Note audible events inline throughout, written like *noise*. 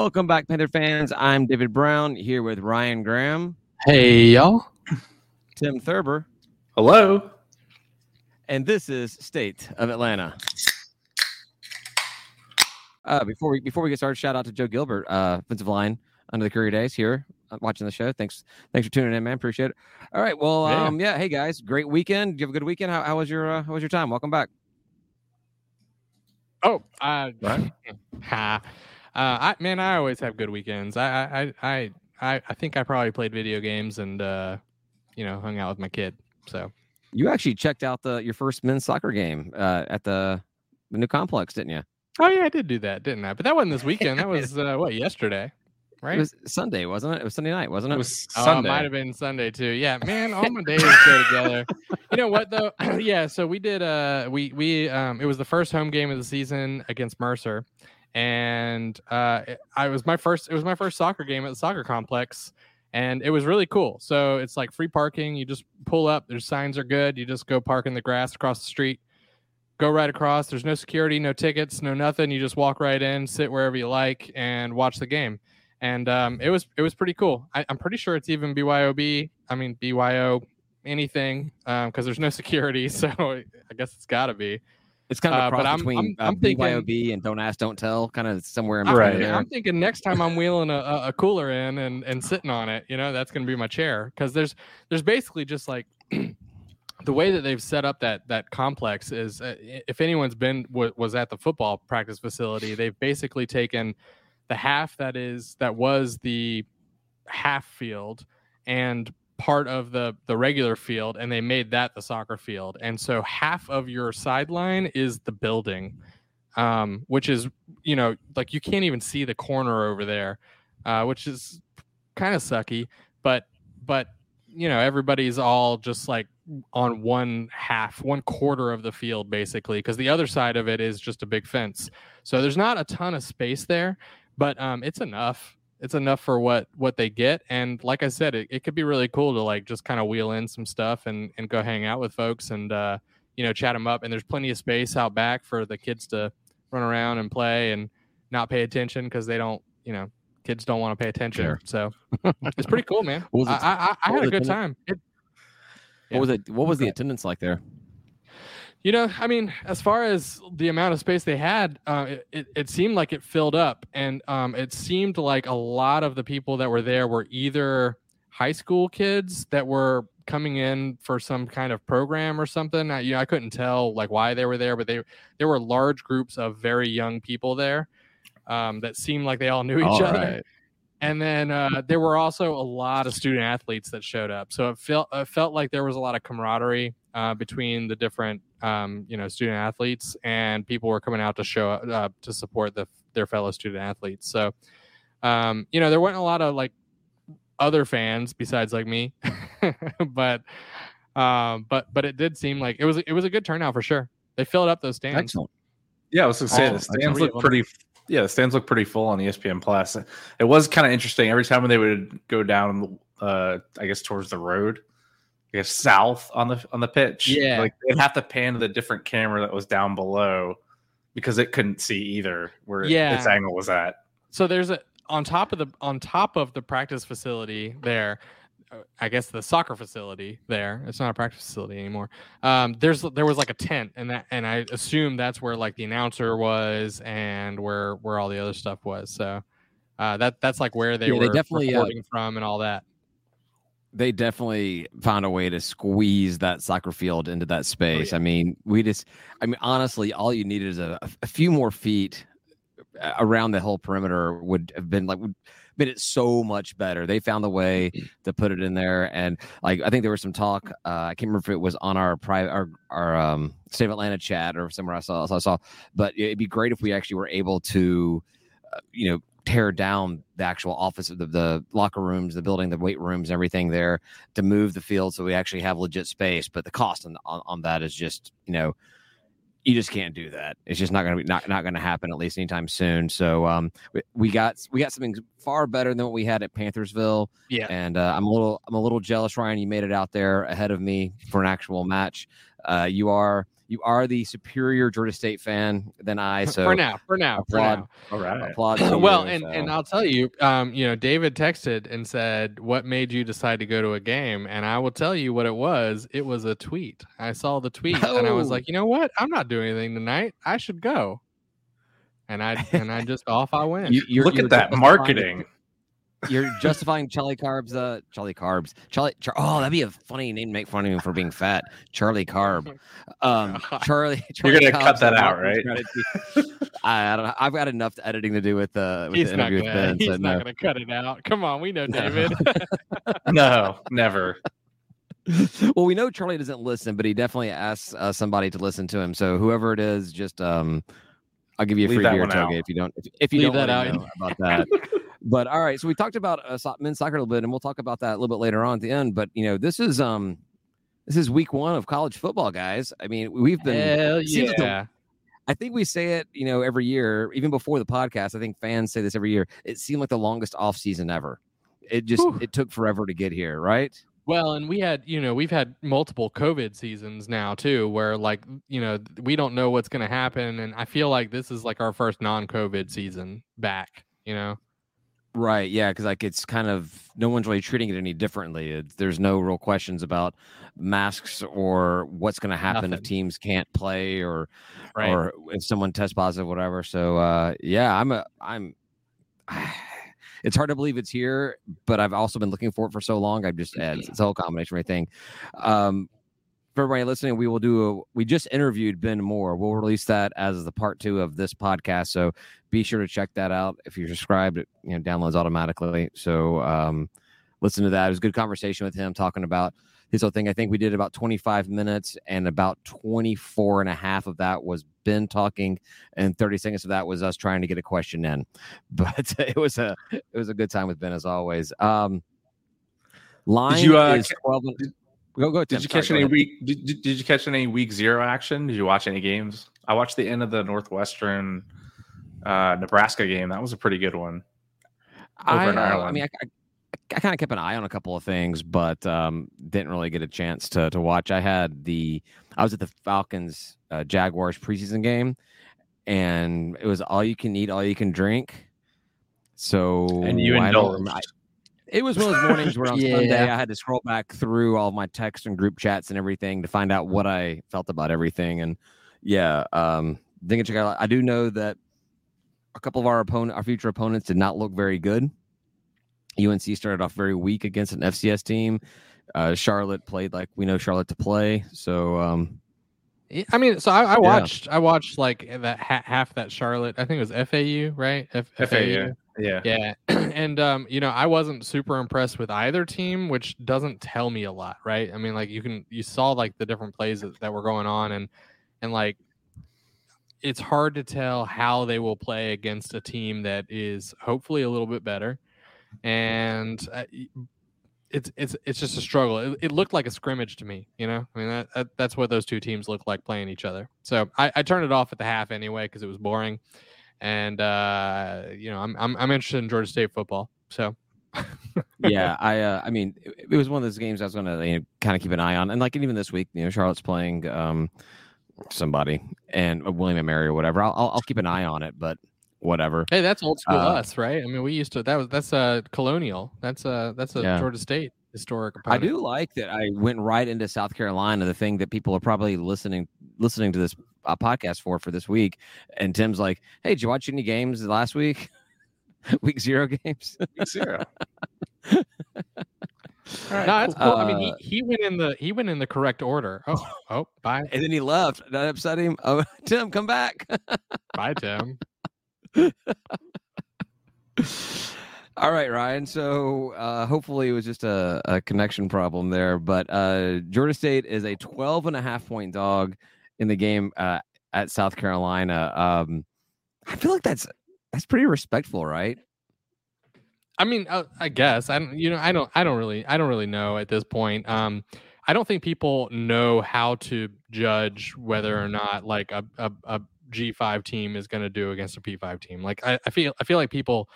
Welcome back, Panther fans. I'm David Brown here with Ryan Graham, Hey, y'all. Tim Thurber, Hello. and this is State of Atlanta. Uh, before we before we get started, shout out to Joe Gilbert, uh, offensive line under the Curry Days here, uh, watching the show. Thanks, thanks for tuning in, man. Appreciate it. All right, well, Yeah. um, yeah. Hey guys, great weekend. Did you have a good weekend? How, how was your uh, How was your time? Welcome back. Oh, uh, Right. *laughs* ha. Uh, I man, I always have good weekends. I, I, I, I, I think I probably played video games and, uh, you know, hung out with my kid. So You actually checked out the your first men's soccer game uh, at the the new complex, didn't you? Oh yeah, I did do that, didn't I? But that wasn't this *laughs* weekend. That was uh, what yesterday, right? It was Sunday, wasn't it? It was Sunday night, wasn't it? It was Oh, it might have been Sunday too. Yeah, man, all my days go together. You know what though? *clears throat* yeah, so we did. Uh, we we um, it was the first home game of the season against Mercer, and uh, it- I was my first. It was my first soccer game at the soccer complex, and it was really cool. So it's like free parking. You just pull up. Their signs are good. You just go park in the grass across the street. Go right across. There's no security, no tickets, no nothing. You just walk right in, sit wherever you like, and watch the game and um, it was it was pretty cool. I, I'm pretty sure it's even BYOB. I mean BYO anything um, because there's no security, *laughs* so I guess it's got to be. It's kind of Uh, a but cross I'm- between I'm- uh, I'm thinking- BYOB and Don't Ask, Don't Tell, kind of somewhere in between Right. there. I'm thinking next time I'm wheeling a, a, a cooler in and, and sitting on it, you know, that's going to be my chair because there's there's basically just like *clears throat* the way that they've set up that that complex is uh, if anyone's been w- was at the football practice facility, they've basically taken the half that is that was the half field and part of the the regular field and they made that the soccer field. And so half of your sideline is the building um which is you know like you can't even see the corner over there uh which is kind of sucky but but you know everybody's all just like on one half one quarter of the field basically because the other side of it is just a big fence. So there's not a ton of space there but um it's enough it's enough for what what they get and like i said it, it could be really cool to like just kind of wheel in some stuff and and go hang out with folks and uh you know chat them up and there's plenty of space out back for the kids to run around and play and not pay attention because they don't you know kids don't want to pay attention Sure. so *laughs* it's pretty cool man I, I, I- I had a good time it, yeah. What was it? What was the attendance like there? You know, I mean, as far as the amount of space they had, uh, it, it, it seemed like it filled up. And um, it seemed like a lot of the people that were there were either high school kids that were coming in for some kind of program or something. I, you know, I couldn't tell like why they were there, but they there were large groups of very young people there um, that seemed like they all knew each All other right. and then uh, there were also a lot of student athletes that showed up so it felt it felt like there was a lot of camaraderie uh, between the different um, you know student athletes and people were coming out to show uh, to support the, their fellow student athletes so um, you know there weren't a lot of like other fans besides like me *laughs* but um, but but it did seem like it was it was a good turnout for sure they filled up those stands Excellent. Yeah, I was gonna say All- the stands look pretty. Yeah, the stands look pretty full on ESPN Plus. It was kind of interesting every time they would go down, uh, I guess towards the road, I guess south on the on the pitch. Yeah. like they'd have to pan to the different camera that was down below because it couldn't see either where Yeah. its angle was at. so there's a on top of the on top of the practice facility there uh, i guess the soccer facility there it's not a practice facility anymore um there's there was like a tent and that and i assume that's where like the announcer was and where where all the other stuff was so uh that that's like where they Yeah, they were definitely, uh, recording from and all that They definitely found a way to squeeze that soccer field into that space. I mean, we just, I mean, honestly, all you needed is a, a few more feet uh, around the whole perimeter would have been like, would made it so much better. They found the way to put it in there. And like, I think there was some talk, uh, I can't remember if it was on our private, our, our, um, state of Atlanta chat or somewhere I saw, I saw, but it'd be great if we actually were able to, uh, you know, tear down the actual office of the, the locker rooms, the building, the weight rooms, everything there to move the field so we actually have legit space. But the cost on, on, on that is just, you know, you just can't do that. It's just not going to be not, not going to happen at least anytime soon. So um, we, we got we got something far better than what we had at Panthersville, yeah and uh, I'm a little I'm a little jealous, Ryan. You made it out there ahead of me for an actual match. Uh, you are you are the superior Georgia State fan than I. *laughs* So for now, for now, applaud, for All right. applaud. *clears throat* to well, you, and so. and I'll tell you, um, you know, David texted and said, "What made you decide to go to a game?" And I will tell you what it was. It was a tweet. I saw the tweet and I was Oh. like, you know what? I'm not doing anything tonight. I should go. And I and I just off I went. You- you're- Look you're at that justifying- marketing. You're justifying Charlie Carbs. Uh, Charlie Carbs. Charlie. Char- oh, that'd be a funny name to make fun of him for being fat. Charlie Carb. Um, *laughs* Charlie. You're gonna cut that out, right? I, I don't know. I've got enough editing to do with uh with he's the not interview gonna. with Ben. He's so not no. gonna cut it out. Come on, we know No. David. *laughs* *laughs* No, never. well, we know Charlie doesn't listen, but he definitely asks uh, somebody to listen to him. So whoever it is, just um, I'll give you a Leave free that beer one toge out. if you don't if, if you Leave don't that let him out. know about that. *laughs* but all right, so we talked about uh, men's soccer a little bit, and we'll talk about that a little bit later on at the end. But you know, this is um, this is week one of college football, guys. I mean, we've been Hell seems like the- yeah. I think we say it, you know, every year, even before the podcast. I think fans say this every year. It seemed like the longest off season ever. It just Whew. it took forever to get here, right? Well, and we had, you know, we've had multiple COVID seasons now too, where like, you know, we don't know what's going to happen, and I feel like this is like our first non-COVID season back. You know, Right. Yeah. Because like it's kind of no one's really treating it any differently. It's, there's no real questions about masks or what's going to happen if teams can't play or right? or if someone tests positive, whatever. So uh, yeah, I'm a I'm. *sighs* It's hard to believe it's here, but I've also been looking for it for so long. I've just it's, it's a whole combination of everything. Um, for everybody listening, we will do a. We just interviewed Ben Moore. We'll release that as the part two of this podcast. So be sure to check that out. If you're subscribed, it you know downloads automatically. So um, listen to that. It was a good conversation with him talking about his whole thing. I think we did about 25 minutes, and about 24 and a half of that was Ben talking, and 30 seconds of that was us trying to get a question in. *laughs* But it was a it was a good time with Ben as always. Um, line you, uh, is 12. and- go go. Did you Sorry, catch any ahead. week? Did, did, did you catch any week zero action? Did you watch any games? I watched the end of the Northwestern uh, Nebraska game. That was a pretty good one. over I, in uh, I mean, I, I, I kind of kept an eye on a couple of things, but um, didn't really get a chance to to watch. I had the I was at the Falcons uh, Jaguars preseason game, and it was all you can eat, all you can drink. So And you indulged. I- it was one of those mornings where on *laughs* Yeah. Sunday I had to scroll back through all my text and group chats and everything to find out what I felt about everything. And yeah, um, didn't check out. I do know that a couple of our opponent, our future opponents, did not look very good. UNC started off very weak against an FCS team. Uh, Charlotte played like we know Charlotte to play. So um, I mean, so I, I watched, I watched like that ha- half that Charlotte. I think it was FAU, right? F- FAU. Yeah. Yeah. *clears throat* and um, you know, I wasn't super impressed with either team, which doesn't tell me a lot, right? I mean, like you can you saw like the different plays that, that were going on and and like it's hard to tell how they will play against a team that is hopefully a little bit better. And uh, it's it's it's just a struggle. It, it looked like a scrimmage to me, you know. I mean, that, that that's what those two teams look like playing each other. So I, I turned it off at the half anyway because it was boring and uh, you know, I'm, I'm I'm interested in Georgia State football. So *laughs* yeah, I uh, I mean, it, it was one of those games I was going to you know, kind of keep an eye on, and like even this week, you know, Charlotte's playing um somebody and uh, William and Mary or whatever. I'll, I'll I'll keep an eye on it, but whatever. hey, that's old school Uh, us, right? I mean, we used to that was that's a colonial. That's a that's a Yeah. Georgia State historic. I do like that I went right into South Carolina, the thing that people are probably listening listening to this uh, podcast for for this week. And Tim's like, "Hey, did you watch any games last week? *laughs* week zero games?" Week zero. *laughs* No, that's cool. I mean, Uh, he, he went in the he went in the correct order. Oh, oh, bye, and then he left. That upset him. Oh, *laughs* Tim, come back. bye, Tim. All right, Ryan. So uh, hopefully it was just a, a connection problem there. But uh, Georgia State is a 12 and a half point dog in the game uh, at South Carolina. Um, I feel like that's that's pretty respectful, right? I mean, uh, I guess I don't. You know, I don't. I don't really. I don't really know at this point. Um, I don't think people know how to judge whether or not like a a, a G five team is going to do against a P five team. Like I, I feel. I feel like people.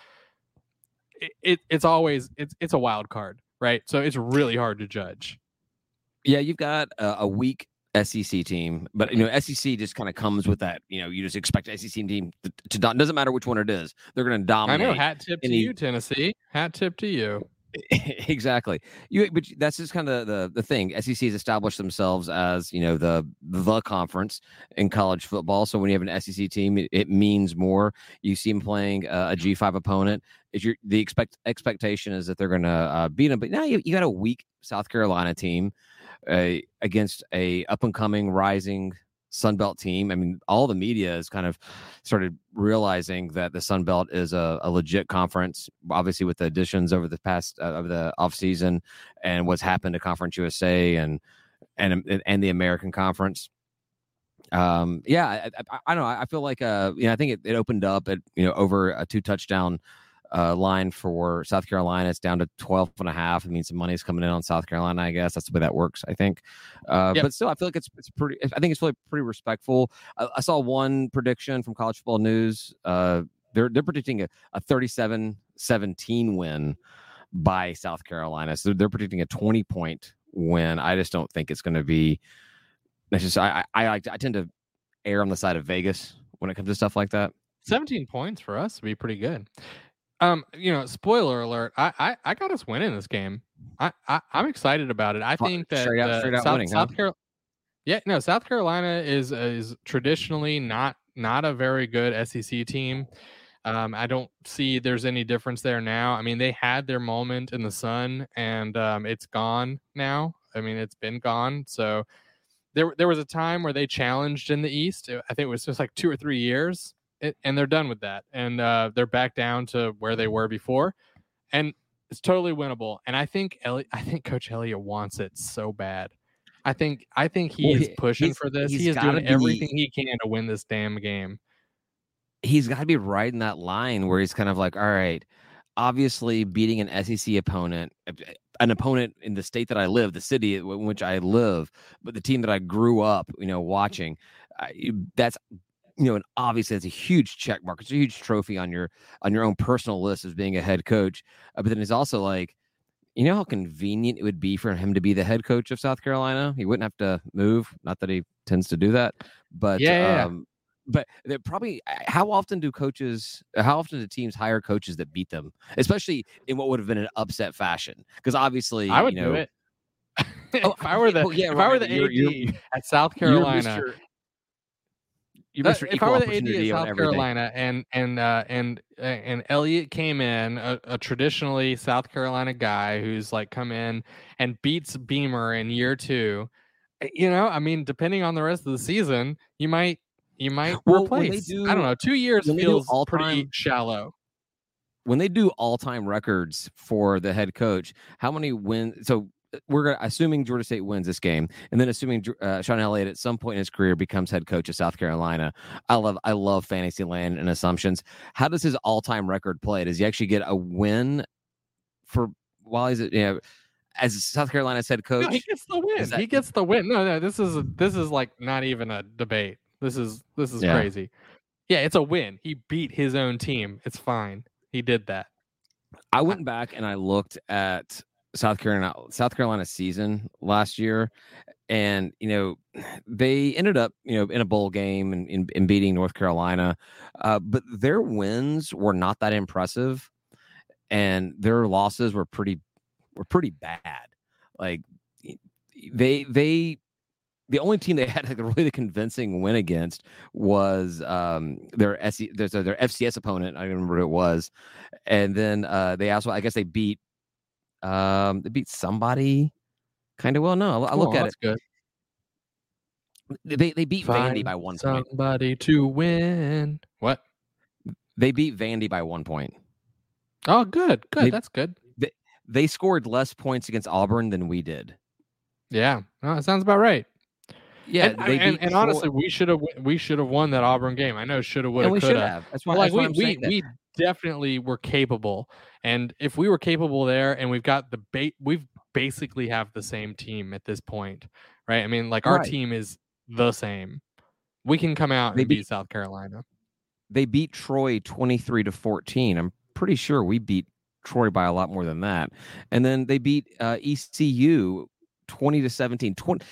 It, it it's always it's it's a wild card, right? So it's really hard to judge. Yeah, you've got a, a week SEC team, but you know SEC just kind of comes with that. You know, you just expect SEC team to, to doesn't matter which one it is, they're going to dominate. I know. Hat tip to you, Tennessee. Hat tip to you. *laughs* exactly. You, but that's just kind of the the thing. SEC has established themselves as you know the the conference in college football. So when you have an SEC team, it, it means more. You see them playing uh, a G five opponent. Is your the expect expectation is that they're going to uh, beat them? But now you, you got a weak South Carolina team uh, against a up and coming rising Sun Belt team. I mean, all the media has kind of started realizing that the Sun Belt is a, a legit conference. Obviously, with the additions over the past uh, of the offseason and what's happened to Conference USA and and and the American Conference. Um, yeah, I, I, I don't know. I feel like uh, you know, I think it, it opened up at you know over a two touchdown uh, line for South Carolina. It's down to 12 and a half. It means some money's coming in on South Carolina, I guess. That's the way that works, I think. Uh, yep. But still, I feel like it's it's pretty, I think it's really pretty respectful. I, I saw one prediction from College Football News. Uh, they're, they're predicting a, a 37 17 win by South Carolina. So they're predicting a 20 point win. I just don't think it's going to be. I I I, I tend to err on the side of Vegas when it comes to stuff like that. 17 points for us would be pretty good. Um, you know, spoiler alert. I I, I got us winning this game. I, I am excited about it. I think that straight out, straight out South, winning, South huh? Carolina. Yeah, no, South Carolina is is traditionally not not a very good SEC team. Um, I don't see there's any difference there now. I mean, they had their moment in the sun, and um, it's gone now. I mean, it's been gone. So there there was a time where they challenged in the East. I think it was just like two or three years, and they're done with that, and uh, they're back down to where they were before, and it's totally winnable. And I think Elliott, I think Coach Elliott wants it so bad. I think I think he well, is pushing for this. He is doing be, everything he can to win this damn game. He's got to be right in that line where he's kind of like, all right, obviously beating an SEC opponent, an opponent in the state that I live, the city in which I live, but the team that I grew up, you know, watching. that's you know, and obviously that's a huge check mark. It's a huge trophy on your on your own personal list as being a head coach. Uh, but then it's also like, you know, how convenient it would be for him to be the head coach of South Carolina. He wouldn't have to move. Not that he tends to do that, but yeah. Um, but they're probably how often do coaches how often do teams hire coaches that beat them especially in what would have been an upset fashion because obviously i would you know, do it *laughs* oh, if I were the yeah, if right. I were the AD you're, you're, at South Carolina, you that, if I were the AD of South Carolina and and uh, and and Elliott came in a, a, traditionally South Carolina guy who's like come in and beats Beamer in year two, eh, you know, I mean, depending on the rest of the season, you might you might well, replace. Do, I don't know. Two years feels all pretty shallow. When they do all time records for the head coach, how many wins? So we're assuming Georgia State wins this game, and then assuming uh, Shawn Elliott at some point in his career becomes head coach of South Carolina. I love I love fantasy land and assumptions. How does his all time record play? Does he actually get a win for while he's you know as South Carolina's head coach? No, he gets the win. That, he gets the win. No, no, this is this is like not even a debate. This is this is yeah. crazy. Yeah, it's a win. He beat his own team. It's fine. He did that. I went back and I looked at South Carolina South Carolina season last year, and you know *sighs* they ended up you know in a bowl game and in, in beating North Carolina, uh, but their wins were not that impressive, and their losses were pretty were pretty bad. Like they they the only team they *laughs* had a really the convincing win against was um, their SC, their, their FCS opponent. I remember who it was, and then uh, they also I guess they beat um, they beat somebody kind of well. No, I look oh, at it. Good. They they beat Find Vandy by one somebody point. Somebody to win. What? They beat Vandy by one point. Oh, good, good. They, That's good. They, they scored less points against Auburn than we did. Yeah, no, that sounds about right. Yeah, and, and, and honestly, we should have we should have won that Auburn game. I know should have would have could have. That's why like that's we we, we definitely were capable. And if we were capable there and we've got the bait, we've basically have the same team at this point, right? I mean, like our right. team is the same. We can come out and they beat, beat South Carolina. They beat Troy 23 to 14. I'm pretty sure we beat Troy by a lot more than that. And then they beat uh, ECU 20 to 17. 20,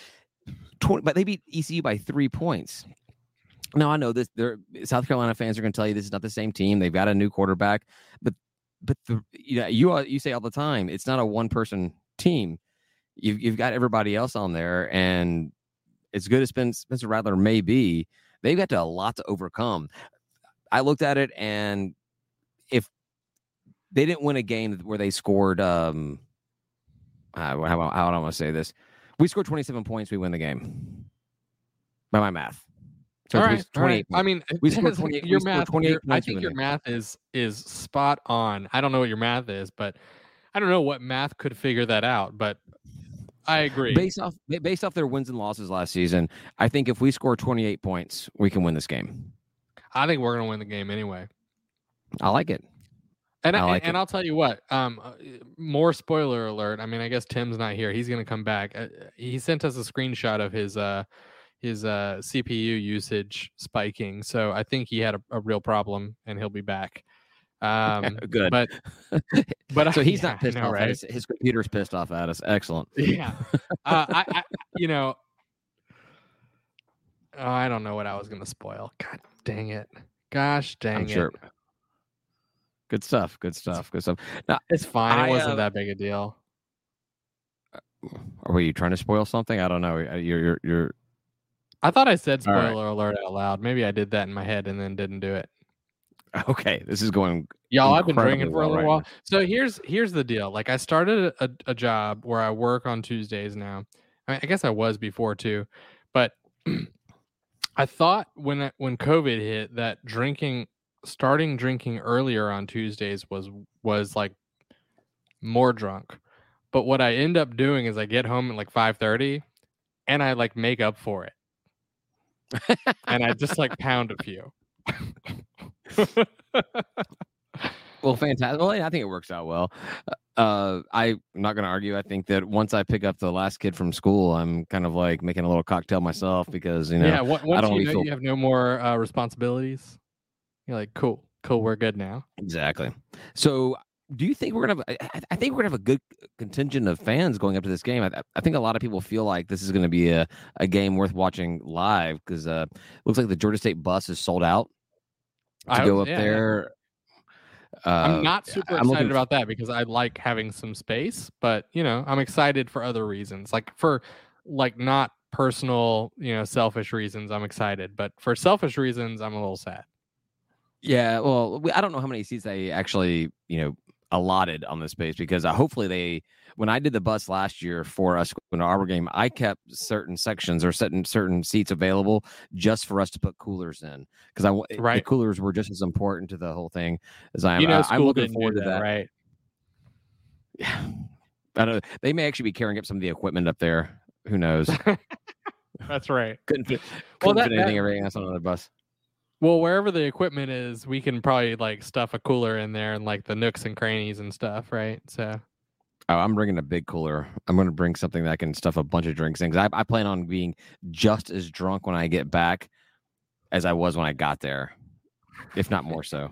20, but they beat ECU by three points. Now I know this. South Carolina fans are going to tell you this is not the same team. They've got a new quarterback, but but the you know you you say all the time it's not a one person team. You've you've got everybody else on there, and as good as Spencer Rattler may be, they've got to, a lot to overcome. I looked at it, and if they didn't win a game where they scored, um, uh, how, how, how do I want to say this? We score 27 points, we win the game by my math. So all right, all right. I mean, *laughs* we scored 28, your math. 28 I think your math is is spot on. I don't know what your math is, but I don't know what math could figure that out. But I agree. Based off based off their wins and losses last season, I think if we score 28 points, we can win this game. I think we're going to win the game anyway. I like it. And I like and, I'll tell you what. Um, uh, more spoiler alert. I mean, I guess Tim's not here. He's going to come back. Uh, he sent us a screenshot of his uh his uh CPU usage spiking. So I think he had a, a real problem, and he'll be back. Um, *laughs* Good, but *laughs* but so he's not pissed know, off. Right? His, his, computer's pissed off at us. Excellent. *laughs* Yeah. Uh, I, I, you know, oh, I don't know what I was going to spoil. God dang it. Gosh dang I'm it. Sure. Good stuff. Good stuff. Good stuff. Now, it's fine. I, it wasn't uh, that big a deal. Were you trying to spoil something? I don't know. You're you're you're. I thought I said spoiler right. alert out loud. Maybe I did that in my head and then didn't do it. *laughs* Okay, this is going. Y'all, I've been drinking for a little right while. Now. So here's here's the deal. Like I started a, a job where I work on Tuesdays now. I, mean, I guess I was before too, but *clears throat* I thought when when COVID hit that drinking, starting drinking earlier on Tuesdays was was like more drunk. But what I end up doing is I get home at like five thirty, and I like make up for it, and I just like pound a few. well, fantastic. Well, I think it works out well. Uh, I'm not going to argue. I think that once I pick up the last kid from school, I'm kind of like making a little cocktail myself because you know, yeah. Once I don't you know feel... you have no more uh, responsibilities, you're like, cool, cool, we're good now. Exactly. So do you think we're gonna have I think we're gonna have a good contingent of fans going up to this game. I, I think a lot of people feel like this is gonna be a, a game worth watching live because uh looks like the Georgia State bus is sold out to I go up yeah, there. Uh, I'm not super I'm excited about that because I like having some space, but you know, I'm excited for other reasons. Like for like not personal, you know, selfish reasons, I'm excited, but for selfish reasons, I'm a little sad. Yeah, well, I don't know how many seats they actually, you know, allotted on this space because uh, hopefully they when I did the bus last year for us in our Auburn game, I kept certain sections or certain certain seats available just for us to put coolers in because I right. the coolers were just as important to the whole thing as I am. You know, I, am looking forward to that, Right? Yeah, *sighs* I don't. They may actually be carrying up some of the equipment up there. Who knows? *laughs* That's right. Couldn't fit, couldn't well, that, fit anything that, everything else on another bus. Well, wherever the equipment is, we can probably like stuff a cooler in there and like the nooks and crannies and stuff, right? So. Oh, I'm bringing a big cooler. I'm going to bring something that can stuff a bunch of drinks in. Cause I, I plan on being just as drunk when I get back as I was when I got there, if not more so.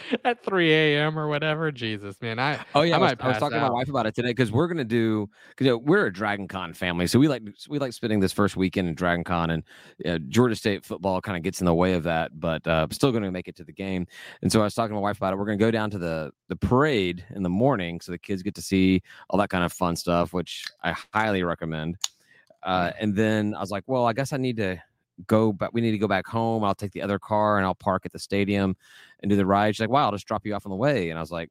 *laughs* at 3 a.m. or whatever. Jesus, man. I oh yeah, I, I was, I was, talking out. to my wife about it today because we're gonna do because you know, we're a Dragon Con family, so we like we like spending this first weekend in Dragon Con, and uh, Georgia State football kind of gets in the way of that, but uh, still going to make it to the game. And so I was talking to my wife about it. We're gonna go down to the the parade in the morning, so the kids get to see all that kind of fun stuff, which I highly recommend. Uh, and then I was like, well, I guess I need to go but we need to go back home i'll take the other car and i'll park at the stadium and do the ride. She's like wow i'll just drop you off on the way. And i was like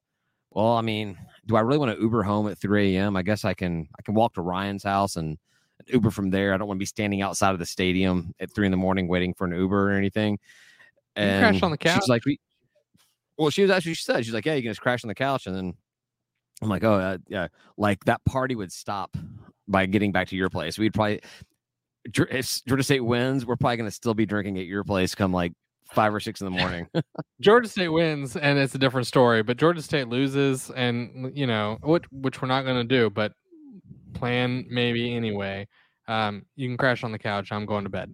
well i mean do i really want to uber home at 3 a.m i guess i can i can walk to ryan's house and uber from there. I don't want to be standing outside of the stadium at 3 in the morning waiting for an uber or anything. And crash on the couch she's like we, well she was actually she said she's like yeah you can just crash on the couch. And then i'm like oh uh, yeah like that party would stop by getting back to your place. We'd probably if Georgia State wins, we're probably going to still be drinking at your place come like five or six in the morning. *laughs* Georgia State wins, and it's a different story. But Georgia State loses, and you know which which we're not going to do, but plan maybe anyway. Um, you can crash on the couch. I'm going to bed.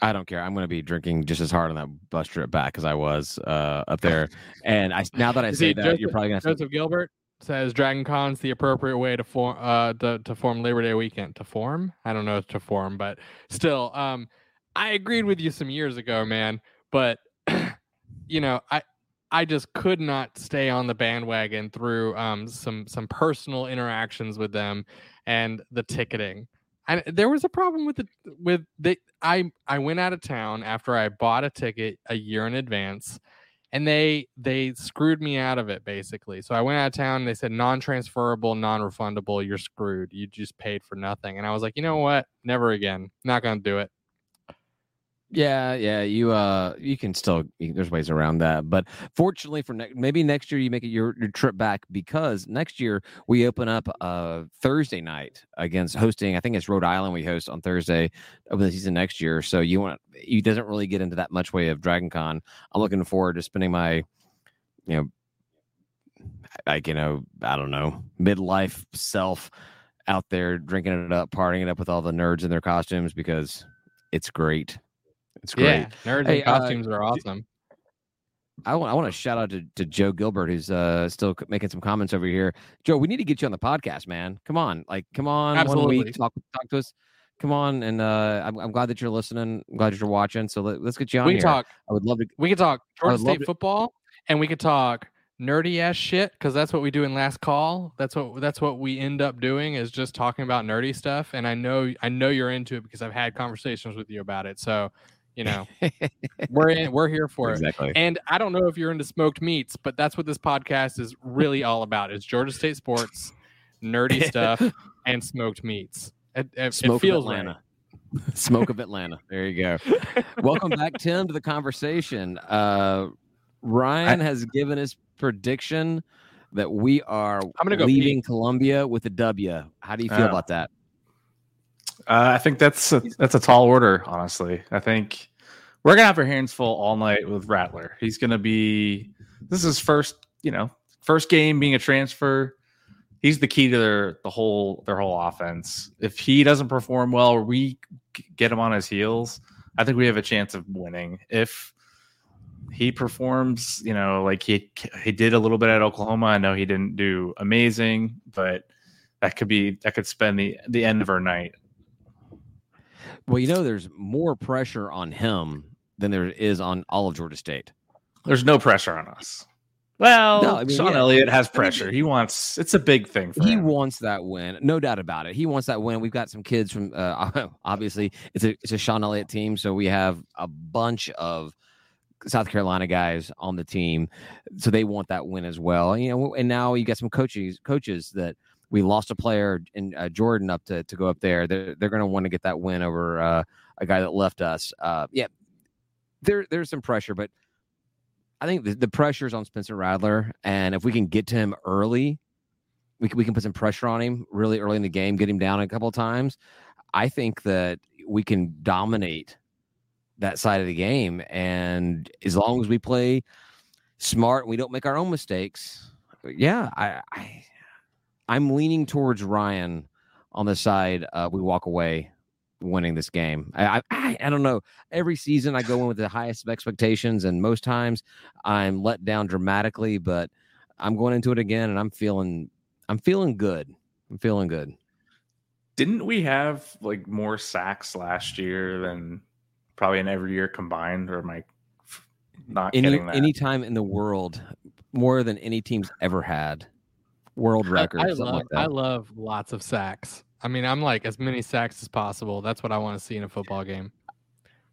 I don't care. I'm going to be drinking just as hard on that bus trip back as I was uh, up *laughs* there. And I now that I say that, Joseph, you're probably going to Joseph Gilbert. Says Dragon Con's the appropriate way to form uh to, to form Labor Day weekend. To form? I don't know if to form, but still, um, I agreed with you some years ago, man. But *clears throat* you know, I I just could not stay on the bandwagon through um some some personal interactions with them and the ticketing. And there was a problem with the with the I I went out of town after I bought a ticket a year in advance and they they screwed me out of it basically. So I went out of town they said non-transferable, non-refundable, you're screwed. You just paid for nothing. And I was like, "You know what? Never again. Not to do it." Yeah, yeah, you uh, you can still there's ways around that, but fortunately for ne- maybe next year you make it your, your trip back because next year we open up uh Thursday night against hosting. I think it's Rhode Island we host on Thursday of the season next year. So you want you doesn't really get into that much way of Dragon Con. I'm looking forward to spending my, you know, like you know I don't know midlife self out there drinking it up, partying it up with all the nerds in their costumes because it's great. It's great. Yeah, nerds Hey, and uh, costumes are awesome. I want I want to shout out to, to Joe Gilbert who's uh still making some comments over here. Joe, we need to get you on the podcast, man. Come on, like come on, one Absolutely. week talk talk to us. Come on, and uh, I'm, I'm glad that you're listening. I'm glad that you're watching. So let, us get you on We here. talk I would love to. we could talk Georgia State to- football and we could talk nerdy ass shit because that's what we do in last call. That's what that's what we end up doing is just talking about nerdy stuff. And I know I know you're into it because I've had conversations with you about it. So you know *laughs* we're in, we're here for it. And I don't know if you're into smoked meats, but that's what this podcast is really all about. It's Georgia State sports, nerdy stuff, *laughs* and smoked meats. It, it, it Smoke feels of right. Atlanta. Smoke of Atlanta. There you go. *laughs* Welcome back, Tim, to the conversation. Uh, Ryan has given his prediction that we are I'm gonna go leaving Columbia with a W. How do you feel Oh. about that? Uh, I think that's a, that's a tall order, honestly. I think we're gonna have our hands full all night with Rattler. He's gonna be this is his first, you know, first game being a transfer. He's the key to their the whole their whole offense. If he doesn't perform well, we get him on his heels, I think we have a chance of winning. If he performs, you know, like he he did a little bit at Oklahoma. I know he didn't do amazing, but that could be that could spend the the end of our night. Well, you know, there's more pressure on him than there is on all of Georgia State. There's no pressure on us. Well, No, I mean, Shawn yeah. Elliott has pressure. He wants it's a big thing for He him. wants that win, no doubt about it. He wants that win. We've got some kids from uh, *laughs* obviously it's a it's a Shawn Elliott team, so we have a bunch of South Carolina guys on the team, so they want that win as well. You know, and now you got some coaches coaches that we lost a player in uh, Jordan up to to go up there. They're they're going to want to get that win over uh, a guy that left us. Uh, yeah, there there's some pressure, but I think the, the pressure is on Spencer Rattler, and if we can get to him early, we can, we can put some pressure on him really early in the game, get him down a couple of times. I think that we can dominate that side of the game, and as long as we play smart and we don't make our own mistakes, yeah, I, I I'm leaning towards Ryan on the side. Uh, we walk away winning this game. I, I- I don't know. Every season I go in with the highest of expectations, and most times I'm let down dramatically. But I'm going into it again, and I'm feeling I'm feeling good. I'm feeling good. Didn't we have like more sacks last year than probably in every year combined? Or am I not Any any time in the world, more than any team's ever had, world record. I, I love like that. I love lots of sacks. I mean, I'm like as many sacks as possible. That's what I want to see in a football game.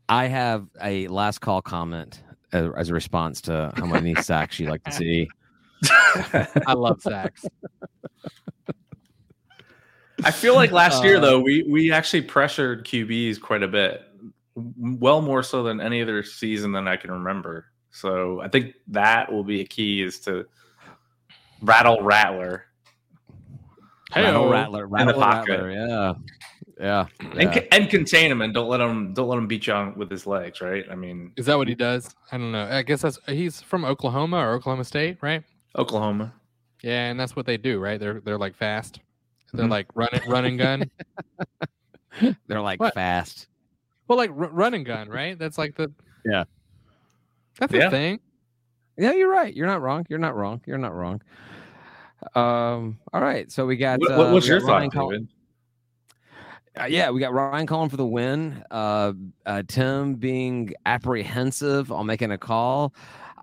I have a last call comment as, as a response to how many sacks you like to see. *laughs* I love sacks. I feel like last year Uh, though we we actually pressured QBs quite a bit, well more so than any other season than I can remember. So I think that will be a key is to rattle Rattler Rattle, Hey-o. rattler, in the rattle, pocket. rattler. Yeah, yeah. and, yeah. c- and contain him and don't let him don't let him beat you on with his legs. Right? I mean Is that what he does? I don't know. I guess that's he's from Oklahoma or Oklahoma State, right? Oklahoma. Yeah, and that's what they do, right? They're they're like fast. They're Mhm. like run it, run and gun. *laughs* They're like What? fast. Well, like r- run and gun, right? That's like the Yeah. That's Yeah. a thing. Yeah, you're right. You're not wrong. You're not wrong. You're not wrong. Um. All right. So we got. What, uh, what we your got thought, Col- David? Uh, yeah, we got Ryan calling for the win. Uh, uh, Tim being apprehensive on making a call.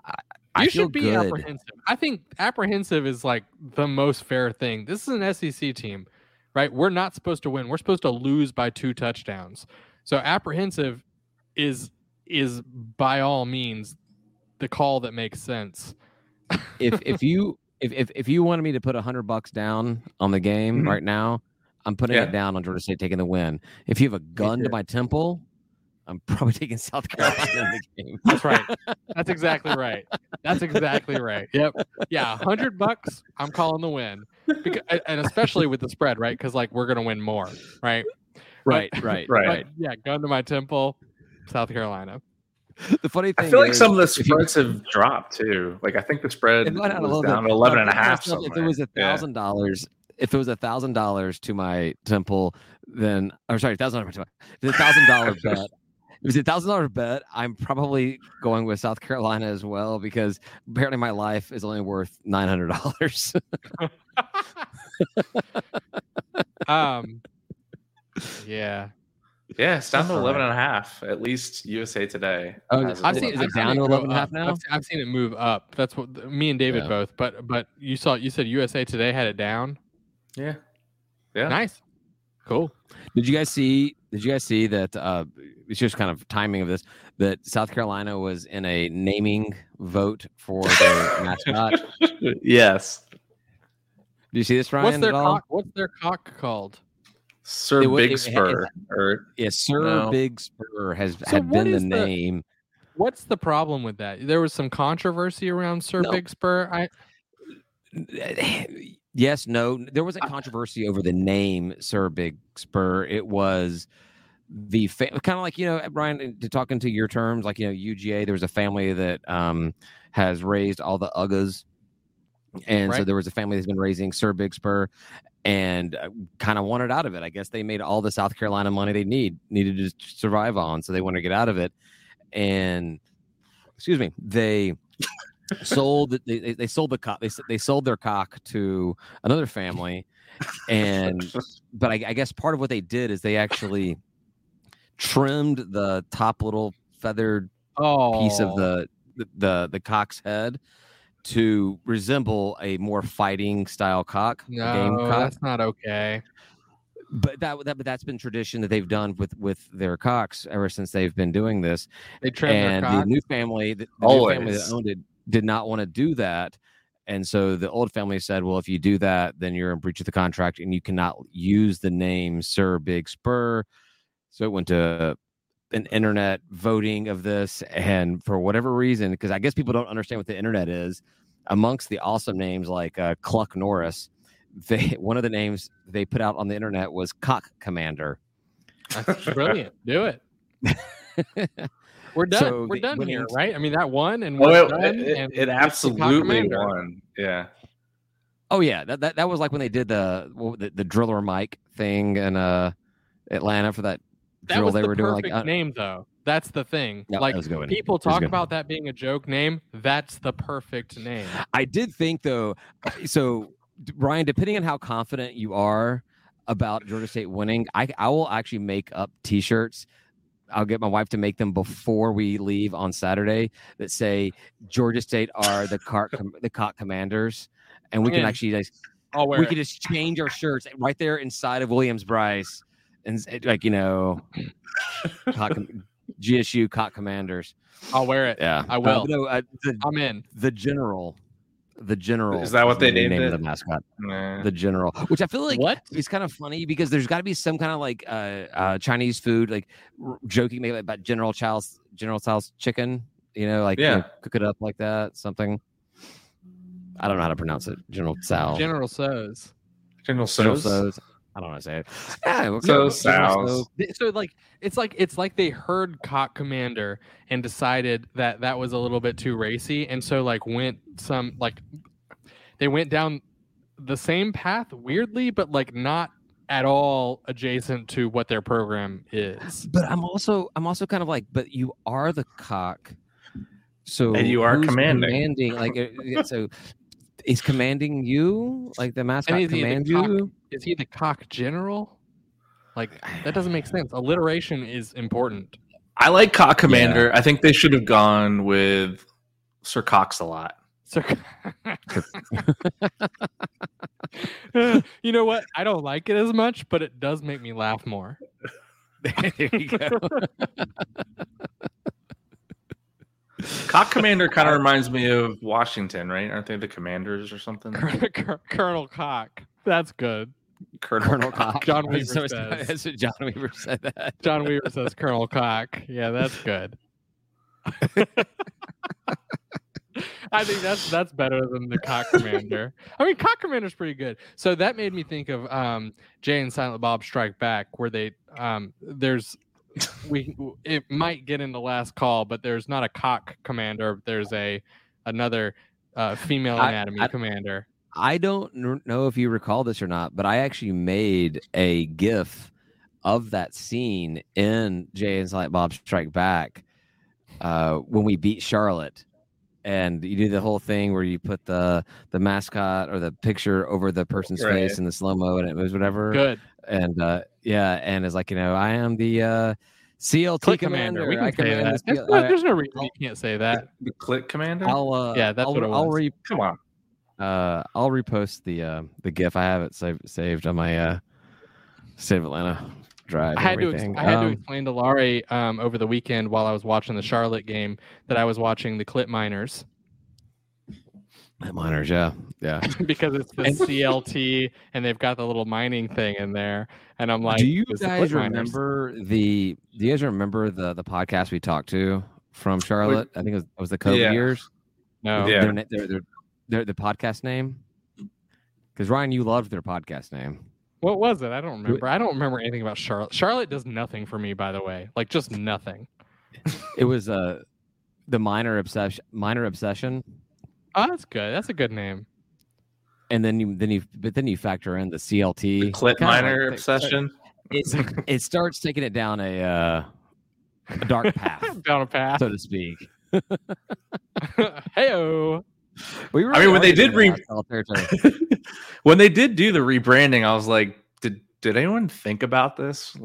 I, I You feel should be good. apprehensive. I think apprehensive is like the most fair thing. This is an SEC team, right? We're not supposed to win. We're supposed to lose by two touchdowns. So apprehensive is is by all means the call that makes sense. if *laughs* if you if, if if you wanted me to put a hundred bucks down on the game Mhm. right now, I'm putting Yeah. it down on Georgia State taking the win. If you have a gun to my temple, I'm probably *laughs* taking South Carolina in the game. That's right. That's exactly right. That's exactly *laughs* right. Yep. Yeah, hundred bucks. I'm calling the win, because, and especially with the spread, right? Because like we're gonna win more, right? Right, right, Right. But yeah, gun to my temple, South Carolina. *laughs* The funny thing I feel like is, some of the if you- spreads have dropped too. Like I think the spread was went out a little down bit. to 11 and a I'll tell you half. If it was a thousand dollars, if it was a thousand dollars to my temple, then or sorry, thousand dollars. A thousand *laughs* dollar bet. If it's a thousand dollar bet, I'm probably going with South Carolina as well because apparently my life is only worth nine hundred dollars. *laughs* um, yeah, Yeah, it's down to That's all 11 and a half. At least USA Today. Oh, I've seen- at is it down to go 11 and a half now? I've, I've seen it move up. That's what me and David Yeah. both. But but you saw you said USA Today had it down. Yeah. Yeah. Nice, cool. Did you guys see? Did you guys see that? Uh, it's just kind of timing of this. That South Carolina was in a naming vote for their *laughs* mascot. Did yes. you see this, Ryan? what's their at all? cock? What's their cock called? Sir It Big it- it- Spur. or er, Yes, Sir No. Big Spur has So had been the the- name. What's the problem with that? There was some controversy around Sir No. Big Spur. I yes, no, there wasn't controversy over the name Sir Big Spur. It was the fa- kind of like you know, uh, Brian, uh, to talking to your terms, like you know, UGA. There was a family that um, has raised all the Ugas, and so there was a family that's been raising Sir Big Spur. And uh, kind of wanted out of it. I guess they made all the South Carolina money they need needed to survive on, so they want to get out of it. And excuse me, they *laughs* sold the- they, they- they sold the cock they, they sold their cock to another family and but I, I guess part of what they did is they actually trimmed the top little feathered oh piece of the the the, the cock's head to resemble a more fighting style cock a game no, cock that's not okay. but that, that but that's been tradition that they've done with with their cocks ever since they've been doing this They trimmed and their the new family, the, the new family that owned it, did not want to do that. And so the old family said, "Well, if you do that, then you're in breach of the contract, and you cannot use the name Sir Big Spur." So it went to an internet voting of this, and for whatever reason, because I guess people don't understand what the internet is, amongst the awesome names like uh, Cluck Norris, they *laughs* one of the names they put out on the internet was Cock Commander. That's brilliant. Do it. *laughs* We're done. So we're the done here, winnings- right? I mean, that won, and Oh, we're it, done. it, and it what's absolutely won. Yeah. Oh yeah, that, that that was like when they did the what- the, the driller Mike thing in uh Atlanta for that That drill was they the were doing. Like perfect uh, name, though. That's the thing. no, like people talk about that being a joke name. That's the perfect name. I did think though, so Ryan, depending on how confident you are about Georgia State winning, I I will actually make up T-shirts. I'll get my wife to make them before we leave on Saturday that say Georgia State are the cart *laughs* com- the cock commanders, and we can actually like, we it. could just change our shirts right there inside of Williams-Brice, and like you know, cock, *laughs* GSU cock commanders. I'll wear it. Yeah, I Uh, will. but no, uh, the I'm in. the general, the general. Is that what they the new named name it? the mascot? Nah. The general, which I feel like what? it's kind of funny because there's got to be some kind of like uh, uh, Chinese food, like r- joking maybe about General Chow's General Chow's chicken. You know, like you know, Yeah. cook it up like that, something. I don't know how to pronounce it. General Tsao. General So's. General General So's. So's. I don't know how to say it. Yeah, well, So yeah, So's. General So's. Th- So like it's like it's like they heard Cock Commander and decided that that was a little bit too racy, and so like went some like they went down the same path weirdly, but like not at all adjacent to what their program is. But I'm also I'm also kind of like, but you are the cock, so And you are commanding. commanding, like *laughs* yeah, so. He's commanding you, like the mascot is he the commands cock? you. Is he the cock general? Like that doesn't make sense. Alliteration is important. I like Cock Commander. I think they should have gone with Sir Cox a lot. Sir. *laughs* you know what? I don't like it as much, but it does make me laugh more. *laughs* there you go. *laughs* Cock Commander kind of *laughs* reminds me of Washington, right? Aren't they the commanders or something? *laughs* Colonel Cock. That's good. Colonel Cock. John *laughs* Weaver So says. that's John Weaver said that. John Weaver says Colonel Cock. Yeah, that's good. I think that's that's better than the cock commander. I mean, cock commander's pretty good. So that made me think of um, Jay and Silent Bob Strike Back, where they um, there's we it might get in the last call, but there's not a cock commander. There's a another uh, female anatomy I- commander. I don't know if you recall this or not, but I actually made a GIF of that scene in Jay and Silent Bob Strike Back uh, when we beat Charlotte. And you do the whole thing where you put the the mascot or the picture over the person's Right. face in the slow mo, and it was whatever. Good. And uh, yeah, and it's like you know, I am the uh, CLT Click commander. commander. We I say command that. There's, no, there's no reason you can't say that. The Click Commander? I'll uh, Yeah, that's I'll, what it I'll was. re- Come on. uh, I'll repost the uh, the GIF. I have it saved saved on my uh, State of Atlanta drive. I and had to ex- I had to Um, explain to Laurie um, over the weekend while I was watching the Charlotte game that I was watching the Clip Miners miners, yeah, yeah. *laughs* because it's the And- CLT and they've got the little mining thing in there, and I'm like, do you guys Clip Miners." remember the? Do you guys remember the the podcast we talked to from Charlotte? I think it was, it was the COVID Yeah. years. No, Yeah. Their, na- their, their, their, the podcast name. Because Ryan, you loved their podcast name. what was it? I don't remember. I don't remember anything about Charlotte. Charlotte does nothing for me, by the way. Like just nothing. *laughs* It was uh the minor obsession. Minor obsession. Oh, that's good. That's a good name. and then you then you but then you factor in the CLT The Clip Kinda like obsession. It, *laughs* it starts taking it down a uh, a dark path, *laughs* Down a path. so to speak. *laughs* Heyo. We I mean, when they did re- into hostile territory. when they did do the rebranding, I was like, did did anyone think about this?